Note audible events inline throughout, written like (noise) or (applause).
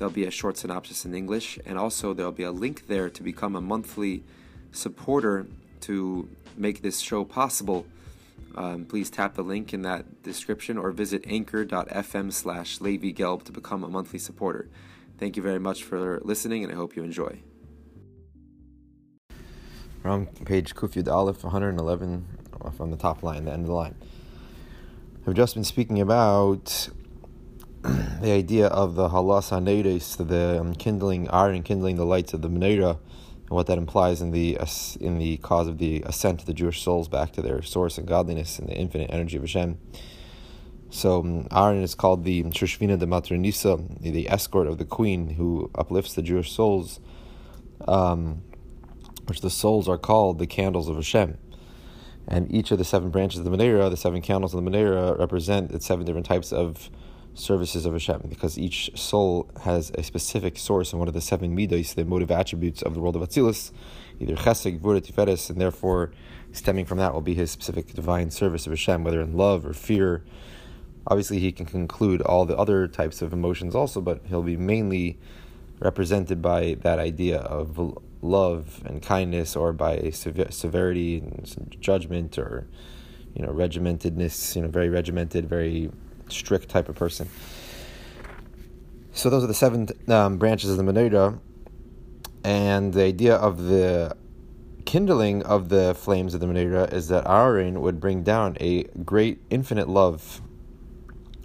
There'll be a short synopsis in English, and also there'll be a link there to become a monthly supporter to make this show possible. Um, please tap the link in that description or visit anchor.fm slash Levi Gelb to become a monthly supporter. Thank you very much for listening, and I hope you enjoy. We're on page Kufyud Aleph 111 from the top line, the end of the line. I've just been speaking about (clears throat) the idea of the halas haneres, the um, kindling iron, kindling the lights of the menorah, and what that implies in the in the cause of the ascent of the Jewish souls back to their source and godliness and the infinite energy of Hashem. So um, Aaron is called the Shushvina de Matronisa, the, the escort of the queen who uplifts the Jewish souls, um, which the souls are called the candles of Hashem. And each of the seven branches of the Menorah, the seven candles of the Menorah, represent the seven different types of services of Hashem, because each soul has a specific source in one of the seven midos, the motive attributes of the world of Atzilus, either chesed, gvura, tiferes, and therefore stemming from that will be his specific divine service of Hashem, whether in love or fear. Obviously, he can conclude all the other types of emotions also, but he'll be mainly represented by that idea of love and kindness, or by a severity and judgment, or you know, regimentedness. You know, very regimented, very strict type of person. So those are the seven um, branches of the menorah, and the idea of the kindling of the flames of the menorah is that Aaron would bring down a great, infinite love,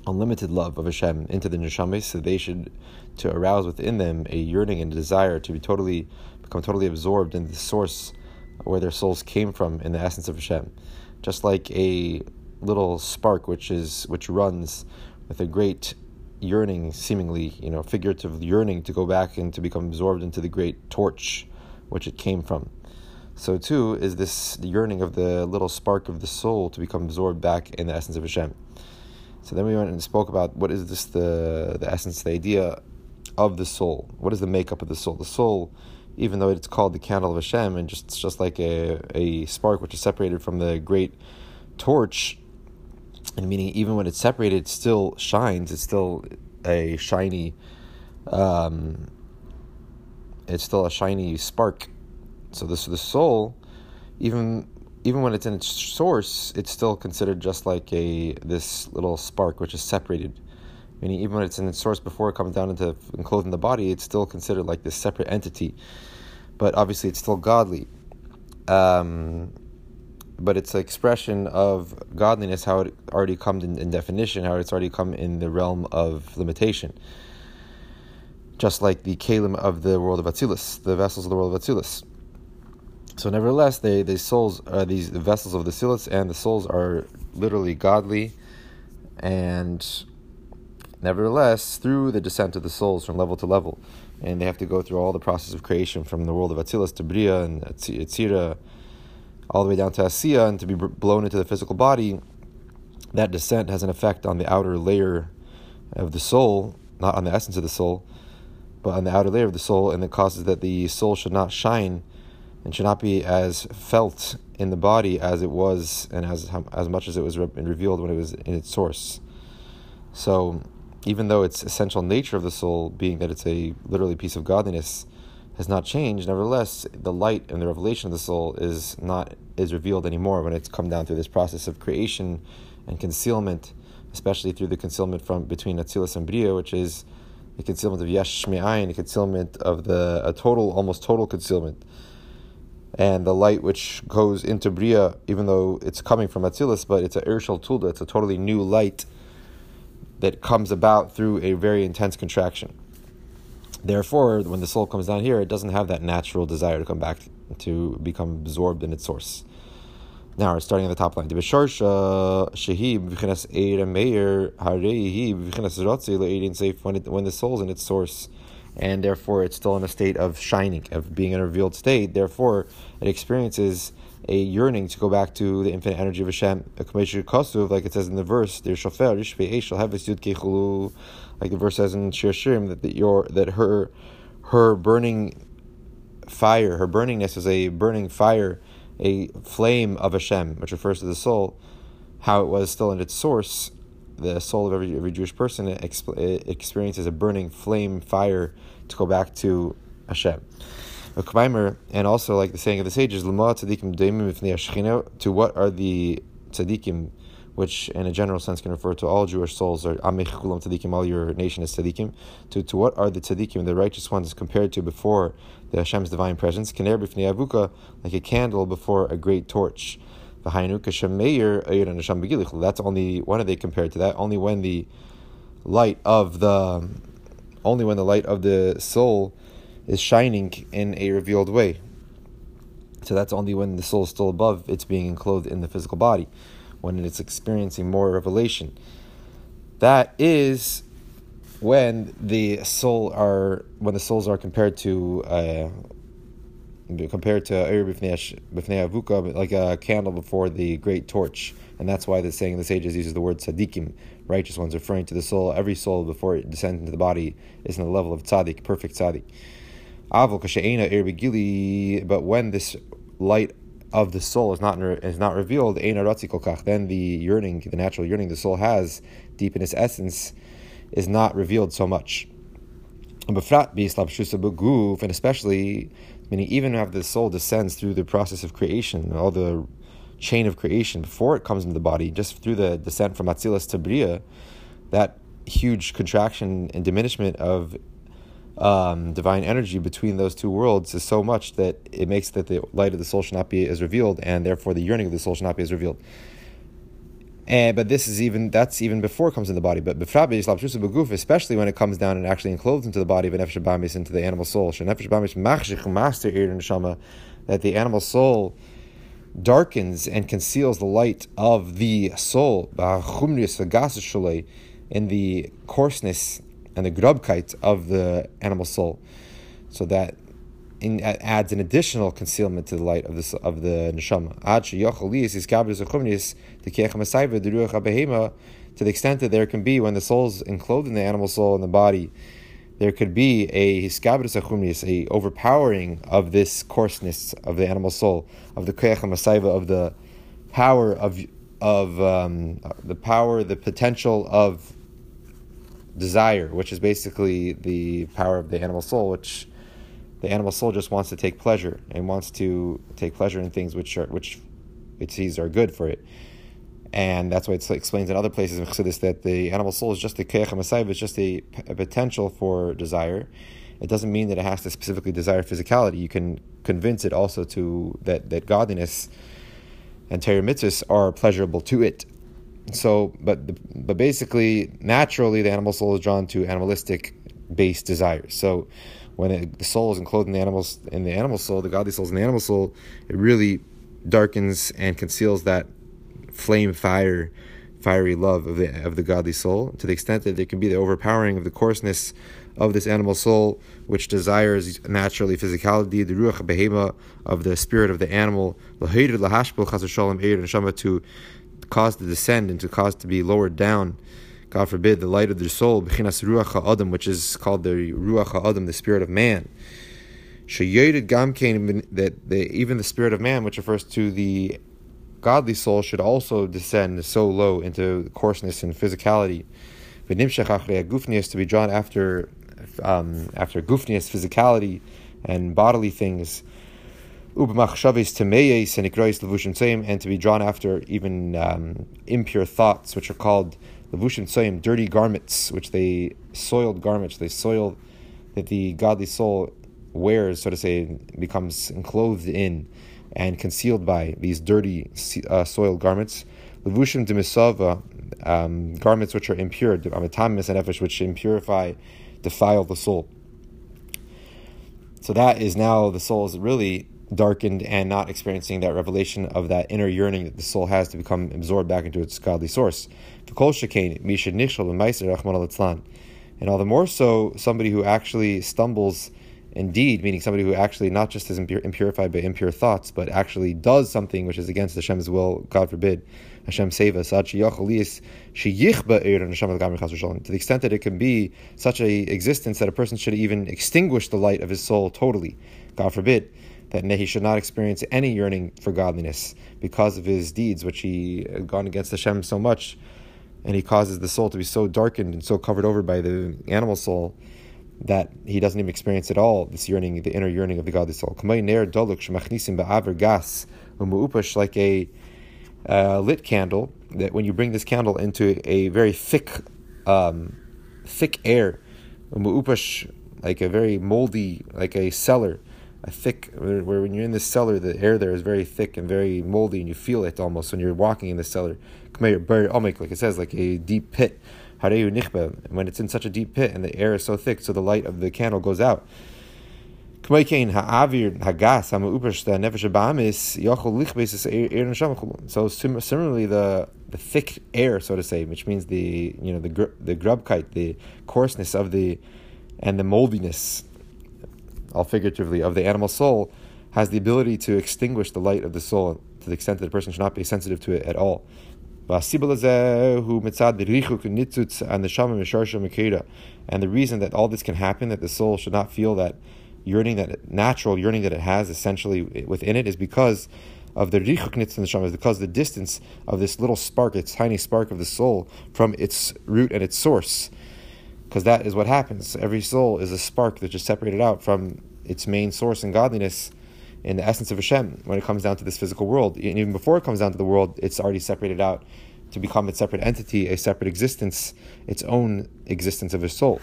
unlimited love of Hashem into the neshamis, so they should to arouse within them a yearning and desire to be totally become totally absorbed in the source where their souls came from in the essence of Hashem, just like a little spark which is which runs with a great yearning, seemingly, you know, figurative yearning to go back and to become absorbed into the great torch which it came from. So too is this the yearning of the little spark of the soul to become absorbed back in the essence of Hashem. So then we went and spoke about what is this the the essence, the idea of the soul. What is the makeup of the soul? The soul, even though it's called the candle of Hashem, and just just like a, a spark which is separated from the great torch, and meaning even when it's separated, it still shines. It's still a shiny, um, it's still a shiny spark. So this the soul, even even when it's in its source, it's still considered just like a this little spark which is separated. Meaning even when it's in its source before it comes down into enclosing the body, it's still considered like this separate entity. But obviously, it's still godly. Um, but it's an expression of godliness, how it already comes in, in, definition, how it's already come in the realm of limitation. Just like the kalim of the world of Atzilus, the vessels of the world of Atzilus. So, nevertheless, they, the souls are these the vessels of the Atzilus, and the souls are literally godly, and nevertheless, through the descent of the souls from level to level, and they have to go through all the process of creation from the world of Atzilus to Bria and Yetzira all the way down to Asiya and to be blown into the physical body, that descent has an effect on the outer layer of the soul, not on the essence of the soul, but on the outer layer of the soul, and it causes that the soul should not shine and should not be as felt in the body as it was and as as much as it was re- revealed when it was in its source. So, even though its essential nature of the soul, being that it's a literally piece of godliness, has not changed. Nevertheless, the light and the revelation of the soul is not is revealed anymore when it's come down through this process of creation and concealment, especially through the concealment from between Atzilus and Bria, which is the concealment of Yesh Shme'ayin, the concealment of the a total, almost total concealment. And the light which goes into Bria, even though it's coming from Atzilus, but it's a Urshal Tulda, it's a totally new light that comes about through a very intense contraction. Therefore, when the soul comes down here, it doesn't have that natural desire to come back to become absorbed in its source. Now, starting at the top line, when it, when the soul's in its source, and therefore it's still in a state of shining, of being in a revealed state. Therefore, it experiences a yearning to go back to the infinite energy of Hashem. Like it says in the verse, like the verse says in Shir Shirim, that, that your that her her burning fire, her burningness is a burning fire, a flame of Hashem, which refers to the soul, how it was still in its source. The soul of every, every Jewish person it experiences a burning flame fire to go back to Hashem. And also, like the saying of the sages, to what are the tzaddikim which in a general sense can refer to all Jewish souls, or Amich Kulam all your nation is Tzaddikim, to, to what are the Tzaddikim, the righteous ones, compared to before the Hashem's divine presence, Kener Bifnei Avuka, like a candle before a great torch. That's only when are they compared to that? Only when the light of the only when the light of the soul is shining in a revealed way. So that's only when the soul is still above it's being enclosed in the physical body when it's experiencing more revelation. That is when the soul are when the souls are compared to uh, compared to avuka, like a candle before the great torch, and that's why the saying of the sages uses the word tzaddikim, righteous ones, referring to the soul. Every soul before it descends into the body is in the level of tzaddik, perfect tzaddik. But when this light of the soul is not is not revealed, then the yearning, the natural yearning the soul has deep in its essence, is not revealed so much. And especially, meaning even after the soul descends through the process of creation, all the chain of creation before it comes into the body, just through the descent from Atzilus to Bria, that huge contraction and diminishment of um, divine energy between those two worlds is so much that it makes that the light of the soul should not be as revealed, and therefore the yearning of the soul should not be as revealed. And, but this is even that's even before it comes in the body. But especially when it comes down and actually enclosed into the body of an nefesh into the animal soul, that the animal soul darkens and conceals the light of the soul in the coarseness and the grubkeit of the animal soul, so that in, adds an additional concealment to the light of the of the neshama. To the extent that there can be when the soul's enclosed in the animal soul and the body, there could be a hiskabris a overpowering of this coarseness of the animal soul, of the keach of the power of of um, the power, the potential of desire, which is basically the power of the animal soul, which the animal soul just wants to take pleasure and wants to take pleasure in things which are which it sees are good for it. And that's why it explains in other places in Chassidus that the animal soul is just a keach it's just a, a potential for desire. It doesn't mean that it has to specifically desire physicality. You can convince it also to that that godliness and Torah are pleasurable to it. So, but but basically, naturally, the animal soul is drawn to animalistic based desires. So, when it, the soul is enclosed in the animals in the animal soul, the godly soul is in the animal soul, it really darkens and conceals that flame fire, fiery love of the of the godly soul to the extent that there can be the overpowering of the coarseness of this animal soul, which desires naturally physicality, the ruach behema of the spirit of the animal, to cause to descend and to cause to be lowered down. God forbid, the light of the soul, b'chinas ruach ha'adam, which is called the ruach ha'adam, the spirit of man. Sheyoted gamkein, that the, even the spirit of man, which refers to the godly soul, should also descend so low into coarseness and physicality. Gufnias to be drawn after um, after gufnias, physicality, and bodily things and to be drawn after even um, impure thoughts, which are called levushin tzoyim, dirty garments, which they soiled garments, they soil that the godly soul wears, so to say, becomes enclosed in and concealed by these dirty uh, soiled garments. Levushim demisava, um, garments which are impure, and which impurify, defile the soul. So that is now the soul is really darkened and not experiencing that revelation of that inner yearning that the soul has to become absorbed back into its godly source. And all the more so, somebody who actually stumbles indeed, meaning somebody who actually not just is impure, impurified by impure thoughts, but actually does something which is against Hashem's will, God forbid, Hashem save us, to the extent that it can be such a existence that a person should even extinguish the light of his soul totally, God forbid, that he should not experience any yearning for godliness because of his deeds, which he had gone against Hashem so much, and he causes the soul to be so darkened and so covered over by the animal soul that he doesn't even experience at all this yearning, the inner yearning of the godly soul. Like a uh, lit candle, that when you bring this candle into a very thick, um, thick air, like a very moldy, like a cellar, a thick, where, when you're in the cellar, the air there is very thick and very moldy, and you feel it almost when you're walking in the cellar. Like it says, like a deep pit. When it's in such a deep pit and the air is so thick, so the light of the candle goes out. So similarly, the the thick air, so to say, which means the you know the the grubkeit, the coarseness of the and the moldiness, all figuratively, of the animal soul, has the ability to extinguish the light of the soul to the extent that a person should not be sensitive to it at all. And the reason that all this can happen, that the soul should not feel that yearning, that natural yearning that it has essentially within it, is because of the in the is because the distance of this little spark, its tiny spark of the soul, from its root and its source. Because that is what happens. Every soul is a spark that just separated out from its main source and godliness in the essence of Hashem when it comes down to this physical world. And even before it comes down to the world, it's already separated out to become its separate entity, a separate existence, its own existence of a soul.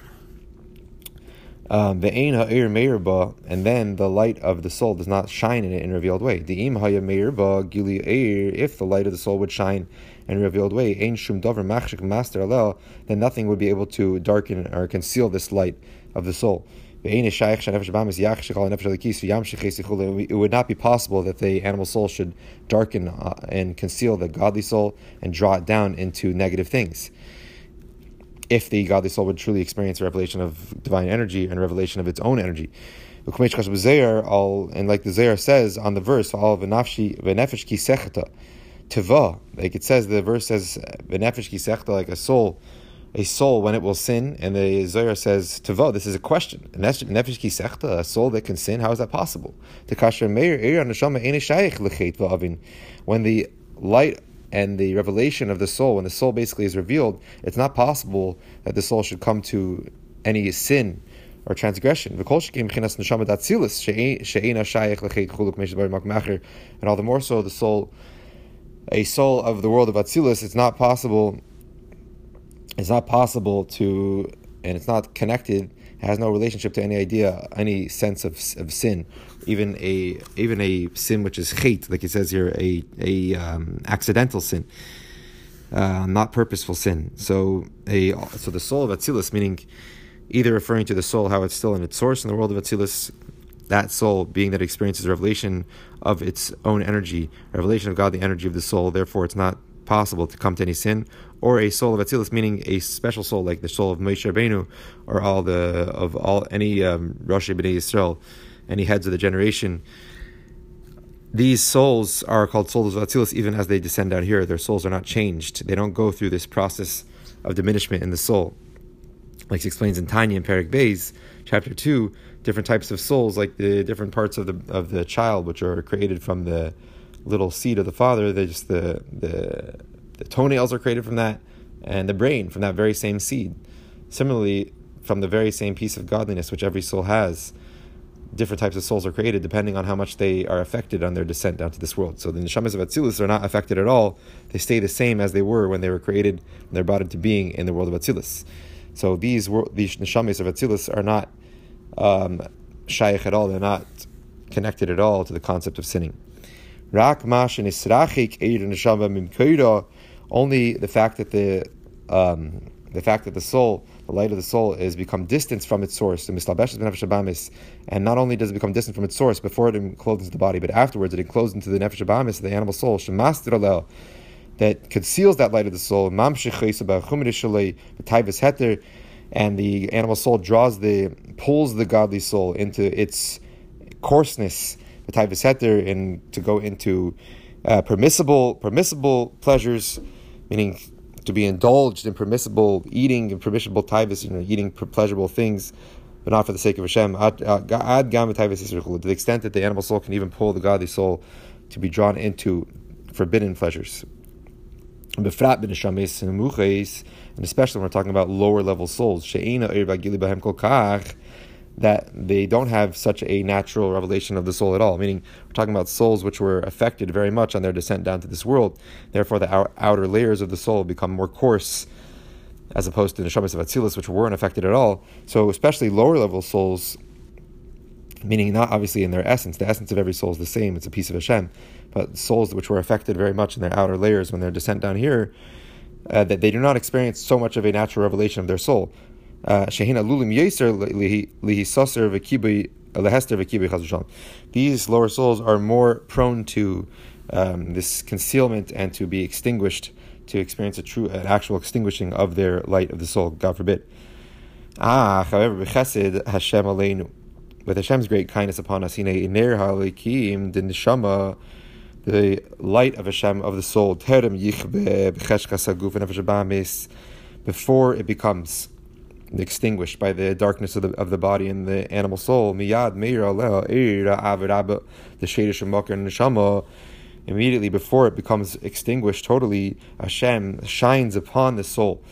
Um, and then the light of the soul does not shine in it in a revealed way. The im if the light of the soul would shine in a revealed way, Ein Shum Dover Machshik Master Alel, then nothing would be able to darken or conceal this light of the soul. It would not be possible that the animal soul should darken uh, and conceal the godly soul and draw it down into negative things. If the godly soul would truly experience a revelation of divine energy and revelation of its own energy. And like the Zohar says on the verse, like it says, the verse says, like a soul a soul when it will sin, and the Zohar says, Tavo, this is a question. Nefesh kisechta, a soul that can sin, how is that possible? When the light and the revelation of the soul, when the soul basically is revealed, it's not possible that the soul should come to any sin or transgression. And all the more so the soul, a soul of the world of Atzilus, it's not possible it's not possible to, and it's not connected, has no relationship to any idea, any sense of, of sin, even a even a sin which is hate, like it says here, a a um, accidental sin, uh, not purposeful sin. So a so the soul of Atzilus, meaning either referring to the soul how it's still in its source in the world of Atzilus, that soul being that it experiences revelation of its own energy, revelation of God, the energy of the soul. Therefore, it's not possible to come to any sin, or a soul of Atzilus, meaning a special soul like the soul of Moshe Rabbeinu, or all the of all any um, Rosh Bnei Yisrael, any heads of the generation. These souls are called souls of Atzilus even as they descend down here. Their souls are not changed. They don't go through this process of diminishment in the soul. Like he explains in Tanya and Perik Beis, chapter 2, different types of souls, like the different parts of the of the child, which are created from the little seed of the father. They just the the the toenails are created from that, and the brain from that very same seed. Similarly, from the very same piece of godliness which every soul has, different types of souls are created depending on how much they are affected on their descent down to this world. So the neshamas of Atzilus are not affected at all. They stay the same as they were when they were created and they're brought into being in the world of Atzilus. So these these neshamas of Atzilus are not um, shaykh at all. They're not connected at all to the concept of sinning. Rak. Only the fact that the um, the fact that the soul, the light of the soul, is become distant from its source, and not only does it become distant from its source before it encloses the body, but afterwards it encloses into the nefesh abamis, the animal soul, that conceals that light of the soul, and the animal soul draws the pulls the godly soul into its coarseness, the type of setter, and to go into uh, permissible permissible pleasures, meaning to be indulged in permissible eating and permissible typhus, you know, eating pleasurable things, but not for the sake of Hashem. To the extent that the animal soul can even pull the godly soul to be drawn into forbidden pleasures. And especially when we're talking about lower level souls, that they don't have such a natural revelation of the soul at all. Meaning, we're talking about souls which were affected very much on their descent down to this world. Therefore, the outer layers of the soul become more coarse, as opposed to the neshamas of Atzilus, which weren't affected at all. So, especially lower level souls, meaning not obviously in their essence, the essence of every soul is the same, it's a piece of Hashem, but souls which were affected very much in their outer layers when their descent down here, uh, that they do not experience so much of a natural revelation of their soul. Uh. These lower souls are more prone to um, this concealment and to be extinguished, to experience a true, an actual extinguishing of their light of the soul. God forbid. Ah, however, Hashem. With Hashem's great kindness upon us, Hine iner halikim the neshama, the light of Hashem of the soul, before it becomes extinguished by the darkness of the, of the body and the animal soul. The shadish. Immediately before it becomes extinguished totally, Hashem shines upon the soul.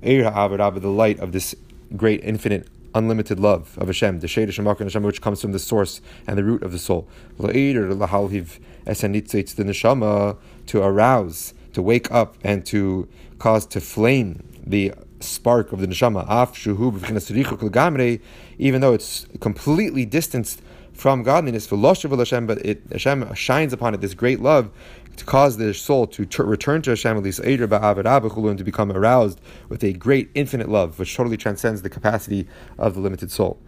The light of this great, infinite, unlimited love of Hashem, the shade of Hashem, which comes from the source and the root of the soul. Esanitza, it's the neshama to arouse, to wake up, and to cause to flame the spark of the neshama, af shuhu even though it's completely distanced from godliness, but it, Hashem shines upon it this great love to cause the soul to t- return to Hashem, and to become aroused with a great infinite love, which totally transcends the capacity of the limited soul.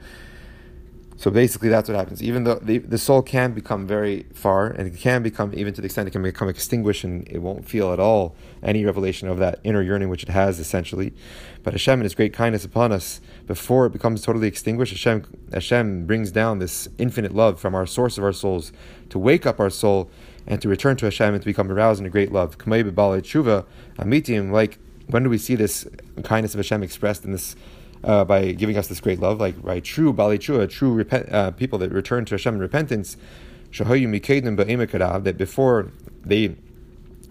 So basically, that's what happens. Even though the, the soul can become very far, and it can become, even to the extent it can become extinguished, and it won't feel at all any revelation of that inner yearning which it has essentially. But Hashem, in His great kindness upon us, before it becomes totally extinguished, Hashem, Hashem brings down this infinite love from our source of our souls to wake up our soul and to return to Hashem and to become aroused in a great love. Like, when do we see this kindness of Hashem expressed in this? Uh, by giving us this great love, like by true Baalei Teshuva, true repent, uh, people that return to Hashem in repentance, that before they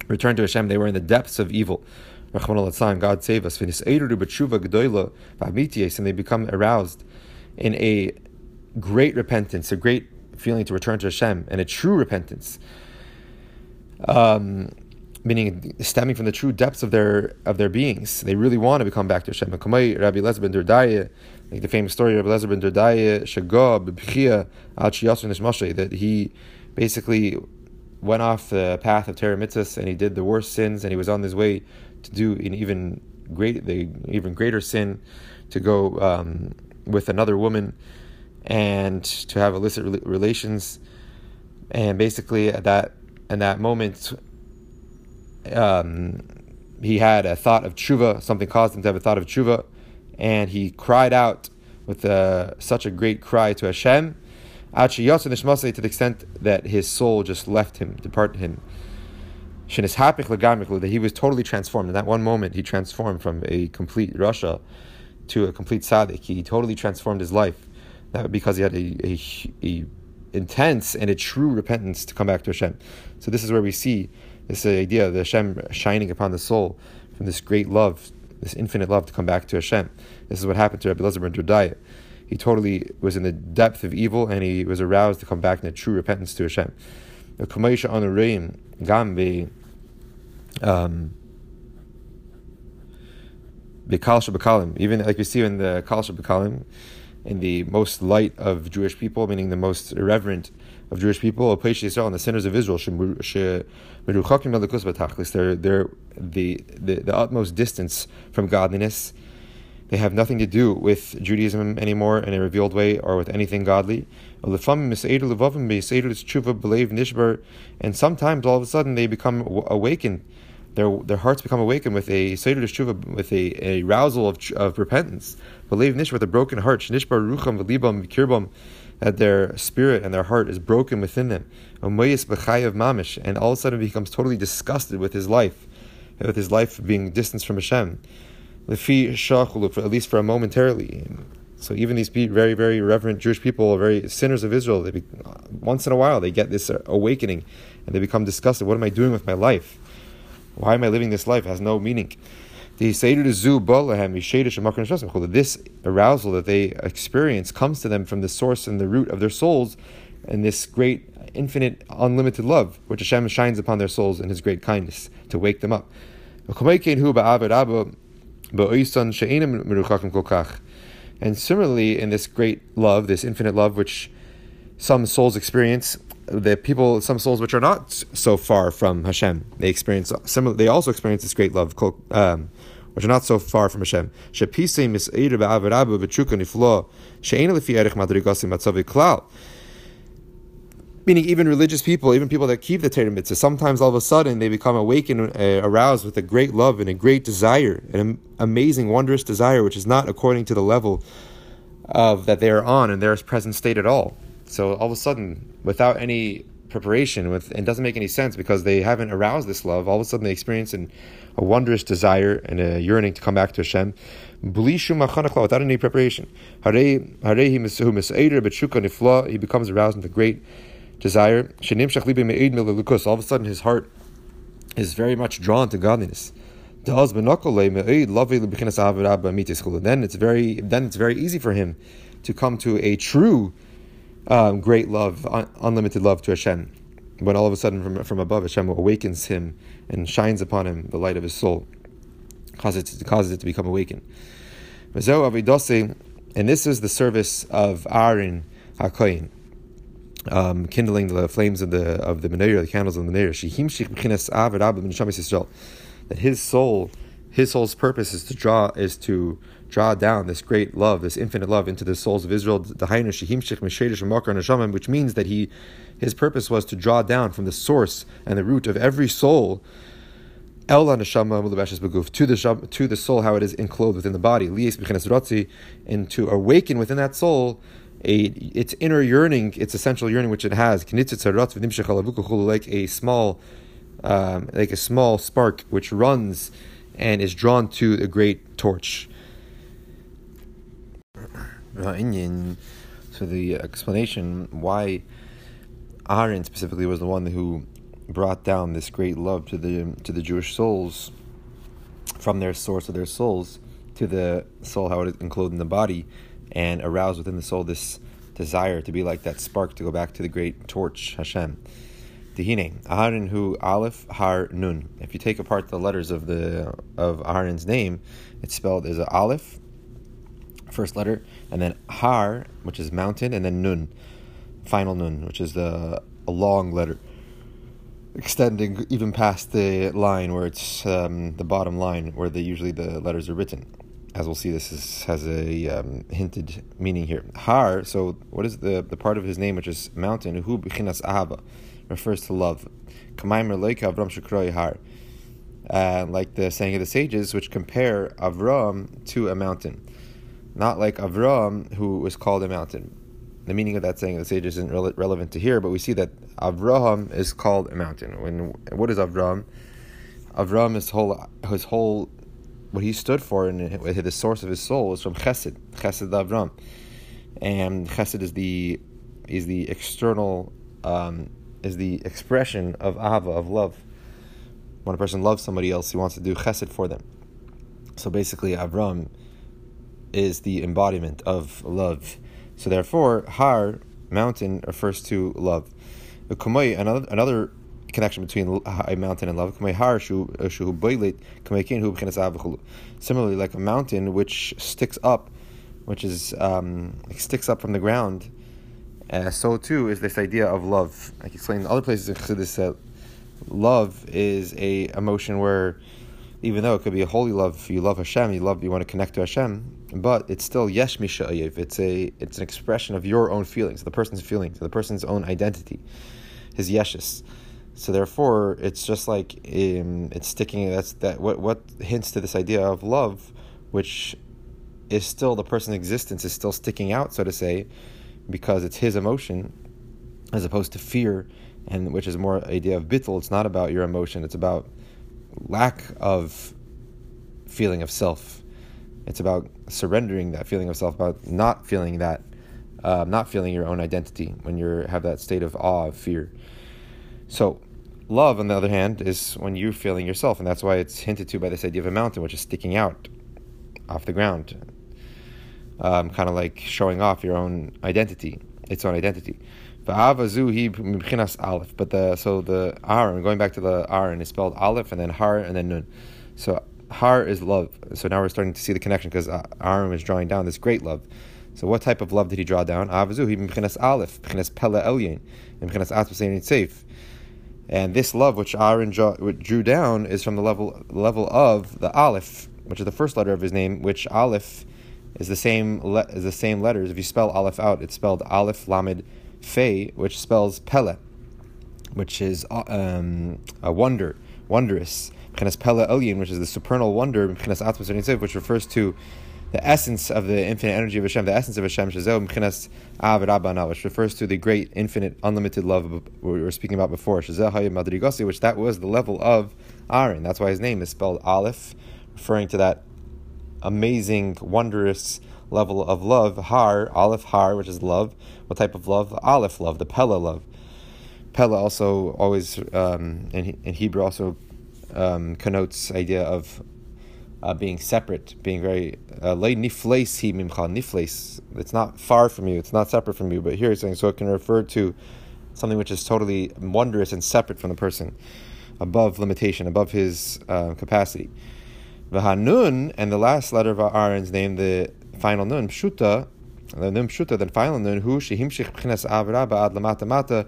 returned to Hashem, they were in the depths of evil. God save us. And they become aroused in a great repentance, a great feeling to return to Hashem, and a true repentance. Um, meaning stemming from the true depths of their of their beings. They really want to become back to Hashem. Rabbi Lezer ben Durdaya, like the famous story of Lezer ben Durdaya, Shagab, that he basically went off the path of Torah mitzvahs and he did the worst sins and he was on his way to do an even great the even greater sin to go um, with another woman and to have illicit relations and basically at that in that moment um, he had a thought of tshuva, something caused him to have a thought of tshuva, and he cried out with uh, such a great cry to Hashem, to the extent that his soul just left him, departed him. That he was totally transformed. In that one moment, he transformed from a complete rasha to a complete tzaddik. He totally transformed his life. That because he had a, a, a intense and a true repentance to come back to Hashem. So this is where we see this idea of the Hashem shining upon the soul from this great love, this infinite love to come back to Hashem. This is what happened to Rabbi Elazar ben Durdaya. He totally was in the depth of evil and he was aroused to come back in a true repentance to Hashem. Um, even like we see in the Kal Bekalim, in the most light of Jewish people, meaning the most irreverent of Jewish people, Israel, and the sinners of Israel, they're, they're the, the, the utmost distance from godliness. They have nothing to do with Judaism anymore in a revealed way or with anything godly. And sometimes all of a sudden they become awakened their their hearts become awakened with a with a, arousal of, of repentance. Believe nish with a broken heart, shnishbar rucham v'libam v'kirbam, that their spirit and their heart is broken within them. Mamish, and all of a sudden becomes totally disgusted with his life, with his life being distanced from Hashem. Lefi shachulu, at least for a momentarily. So even these very, very reverent Jewish people, very sinners of Israel, they be, once in a while they get this awakening, and they become disgusted. What am I doing with my life? Why am I living this life? It has no meaning. This arousal that they experience comes to them from the source and the root of their souls, and this great, infinite, unlimited love, which Hashem shines upon their souls in His great kindness to wake them up. And similarly, in this great love, this infinite love, which some souls experience, the people, some souls which are not so far from Hashem, they experience similar. They also experience this great love, um, which are not so far from Hashem. Meaning, even religious people, even people that keep the Torah mitzvah, sometimes all of a sudden they become awakened, uh, aroused with a great love and a great desire, an amazing, wondrous desire, which is not according to the level of that they are on in their present state at all. So all of a sudden, without any preparation, with it doesn't make any sense because they haven't aroused this love. All of a sudden, they experience an, a wondrous desire and a yearning to come back to Hashem, without any preparation. He becomes aroused a great desire. All of a sudden, his heart is very much drawn to godliness. Then it's very then it's very easy for him to come to a true um, great love, un- unlimited love to Hashem. When all of a sudden from, from above Hashem awakens him and shines upon him the light of his soul, causes it, causes it to become awakened. And this is the service of Aaron HaKoyin um, kindling the flames of the of the menorah, the candles of the menorah. That his soul, his soul's purpose is to draw is to draw down this great love, this infinite love into the souls of Israel. Which means that he, his purpose was to draw down from the source and the root of every soul. To the to the soul, how it is enclosed within the body, and to awaken within that soul a its inner yearning, its essential yearning which it has, like a small, um, like a small spark which runs and is drawn to the great torch. So the explanation why Aaron specifically was the one who brought down this great love to the to the Jewish souls from their source of their souls to the soul how it is enclosed in the body and arouse within the soul this desire to be like that spark to go back to the great torch, Hashem. Dihine, Aharon hu Aleph Har Nun. If you take apart the letters of the of Aharon's name, it's spelled as a Aleph, first letter, and then Har, which is mountain, and then Nun, final Nun, which is the a long letter, extending even past the line where it's um, the bottom line where the usually the letters are written as we'll see, this is, has a um, hinted meaning here. Har, so what is the, the part of his name which is mountain? Hu b'chinas ahava, refers to love. Kamaim leika avram har. Uh, like the saying of the sages, which compare Avram to a mountain. Not like Avram, who was called a mountain. The meaning of that saying of the sages isn't re- relevant to here, but we see that Avraham is called a mountain. When what is Avram? Avram, his whole his whole what he stood for and the source of his soul is from Chesed, Chesed Avram, and Chesed is the is the external um, is the expression of Ahava of love. When a person loves somebody else, he wants to do Chesed for them. So basically, Avram is the embodiment of love. So therefore, Har mountain refers to love. Another another connection between a mountain and love. Similarly, like a mountain which sticks up, which is um, sticks up from the ground, uh, so too is this idea of love. I can explain in other places in Chassidus that love is a emotion where, even though it could be a holy love, if you love Hashem, you love, you want to connect to Hashem, but it's still yesh misha'ayev. It's a, it's an expression of your own feelings, the person's feelings, the person's own identity, his yeshus So therefore, it's just like um, it's sticking. That's that. What what hints to this idea of love, which is still the person's existence is still sticking out, so to say, because it's his emotion, as opposed to fear, and which is more idea of bittul. It's not about your emotion. It's about lack of feeling of self. It's about surrendering that feeling of self, about not feeling that, uh, not feeling your own identity when you have that state of awe, of fear. So, love, on the other hand, is when you're feeling yourself, and that's why it's hinted to by this idea of a mountain, which is sticking out off the ground, um, kind of like showing off your own identity, its own identity. But the so the Aaron, going back to the Aaron, is spelled Aleph and then Har and then Nun. So Har is love. So now we're starting to see the connection because Aaron uh, is drawing down this great love. So what type of love did he draw down? Avazu, he b'chinas Aleph, b'chinas Pele Elyin, and b'chinas Atmas Safe. And this love which Aaron drew down is from the level level of the Aleph, which is the first letter of his name, which Aleph is the same le- is the same letters. If you spell Aleph out, it's spelled Aleph Lamed Fe, which spells Pele, which is uh, um, a wonder, wondrous. Pele Elyin, which is the supernal wonder, which refers to the essence of the infinite energy of Hashem, the essence of Hashem, which refers to the great, infinite, unlimited love we were speaking about before, Shazel Hayim Madrigosi, which that was the level of Aaron. That's why his name is spelled Aleph, referring to that amazing, wondrous level of love. Har, Aleph Har, which is love. What type of love? Aleph love, the Pella love. Pella also always um, in, in Hebrew also um, connotes idea of uh, being separate, being very uh, nifles hi mimcha nifles. It's not far from you. It's not separate from you. But here it's saying so it can refer to something which is totally wondrous and separate from the person, above limitation, above his uh, capacity. V'hanun and the last letter of Aaron's name, the final nun pshuta, the nun pshuta, the final nun hu shehimshich b'chinas avra ba'ad lamata mata.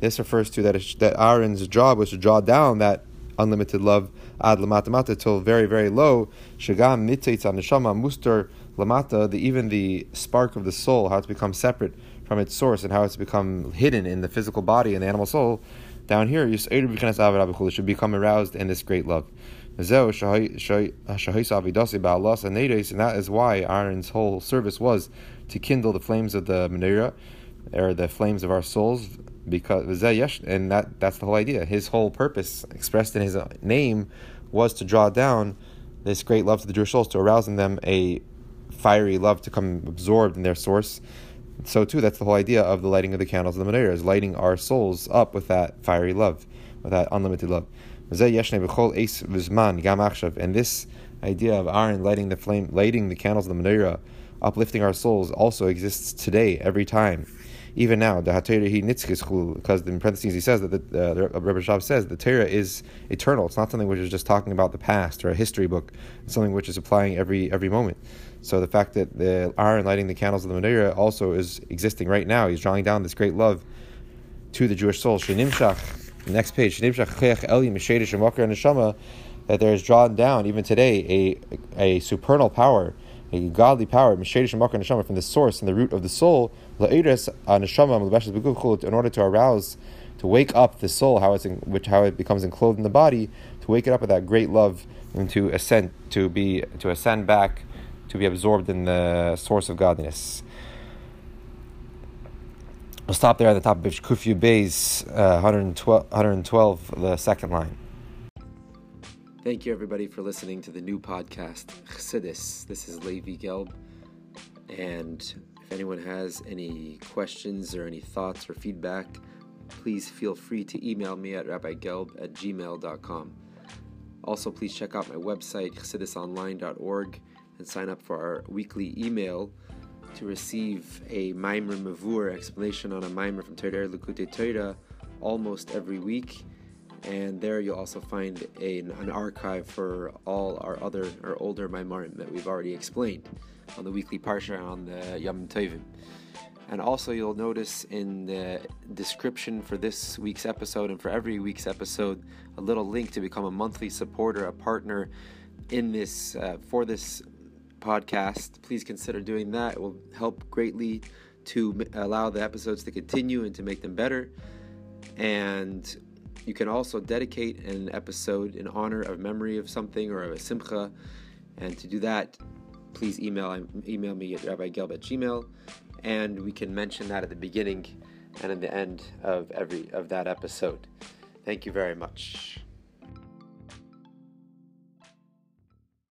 This refers to that that Aaron's job was to draw down that unlimited love ad lamata till very very low. Shagam mitzaitz neshama muster lamata. The even the spark of the soul, how it's become separate from its source and how it's become hidden in the physical body and the animal soul. Down here, you should become aroused in this great love. And that is why Aaron's whole service was to kindle the flames of the menorah, or the flames of our souls, because and that that's the whole idea. His whole purpose, expressed in his name, was to draw down this great love to the Jewish souls, to arouse in them a fiery love to come absorbed in their source. So too, that's the whole idea of the lighting of the candles of the menorah, is lighting our souls up with that fiery love, with that unlimited love. And this idea of Aaron lighting the flame, lighting the candles of the menorah, uplifting our souls, also exists today, every time even now, the because in parentheses he says that the, uh, Rebbe Rashab says the Torah is eternal. It's not something which is just talking about the past or a history book. It's something which is applying every every moment. So the fact that the Aaron lighting the candles of the Menorah also is existing right now. He's drawing down this great love to the Jewish soul. Next page. That there is drawn down even today a a supernal power a godly power, from the source and the root of the soul, in order to arouse, to wake up the soul, how it's in, which how it becomes enclosed in the body, to wake it up with that great love and to ascend, to be to ascend back, to be absorbed in the source of godliness. We'll stop there at the top of Kufyud Beis uh, 112, 112, the second line. Thank you, everybody, for listening to the new podcast, Chassidus. This is Levi Gelb. And if anyone has any questions or any thoughts or feedback, please feel free to email me at rabbigelb at gmail.com. Also, please check out my website, chassidusonline.org, and sign up for our weekly email to receive a Maimer Mavur explanation on a Maimer from Torah Likutei Torah almost every week and there you'll also find a, an archive for all our other or older Maimarim that we've already explained on the weekly parsha on the Yom Tovim. And also, you'll notice in the description for this week's episode and for every week's episode a little link to become a monthly supporter, a partner in this uh, for this podcast. Please consider doing that. It will help greatly to allow the episodes to continue and to make them better. And You can also dedicate an episode in honor of memory of something or of a simcha. And to do that, please email um, email me at rabbigelb at gmail, and we can mention that at the beginning and at the end of every of that episode. Thank you very much.